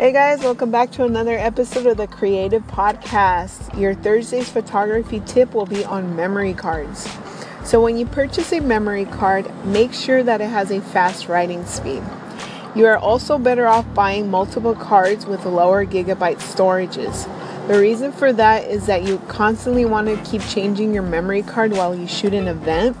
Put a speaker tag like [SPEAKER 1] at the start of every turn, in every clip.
[SPEAKER 1] Hey guys, welcome back to another episode of the Creative Podcast. Your Thursday's photography tip will be on memory cards. So, when you purchase a memory card, make sure that it has a fast writing speed. You are also better off buying multiple cards with lower gigabyte storages. The reason for that is that you constantly want to keep changing your memory card while you shoot an event.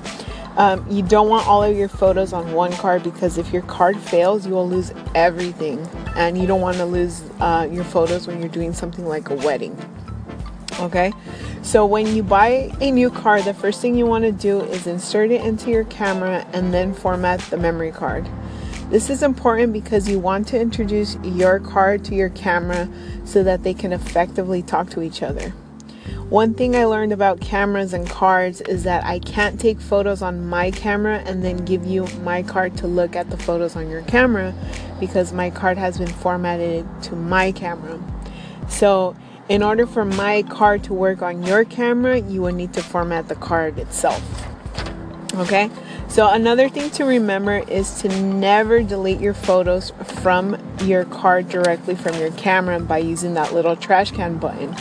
[SPEAKER 1] Um, you don't want all of your photos on one card because if your card fails, you will lose everything. And you don't want to lose uh, your photos when you're doing something like a wedding. Okay, so when you buy a new card, the first thing you want to do is insert it into your camera and then format the memory card. This is important because you want to introduce your card to your camera so that they can effectively talk to each other. One thing I learned about cameras and cards is that I can't take photos on my camera and then give you my card to look at the photos on your camera because my card has been formatted to my camera. So, in order for my card to work on your camera, you will need to format the card itself. Okay? So, another thing to remember is to never delete your photos from your card directly from your camera by using that little trash can button.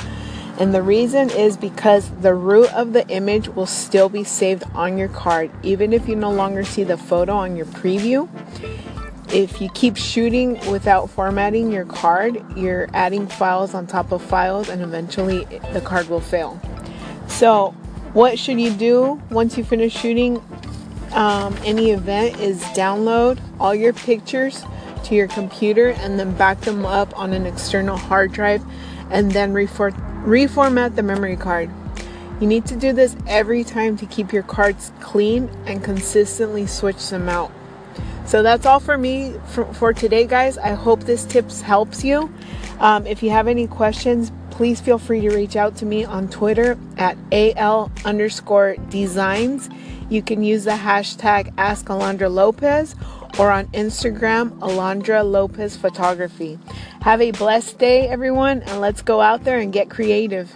[SPEAKER 1] And the reason is because the root of the image will still be saved on your card, even if you no longer see the photo on your preview. If you keep shooting without formatting your card, you're adding files on top of files, and eventually the card will fail. So, what should you do once you finish shooting? um, any event is download all your pictures to your computer and then back them up on an external hard drive and then refor- reformat the memory card. You need to do this every time to keep your cards clean and consistently switch them out. So that's all for me for, for today, guys. I hope this tips helps you. Um, if you have any questions, please feel free to reach out to me on Twitter at AL underscore designs. You can use the hashtag Ask Alondra Lopez or on Instagram, Alondra Lopez Photography. Have a blessed day, everyone, and let's go out there and get creative.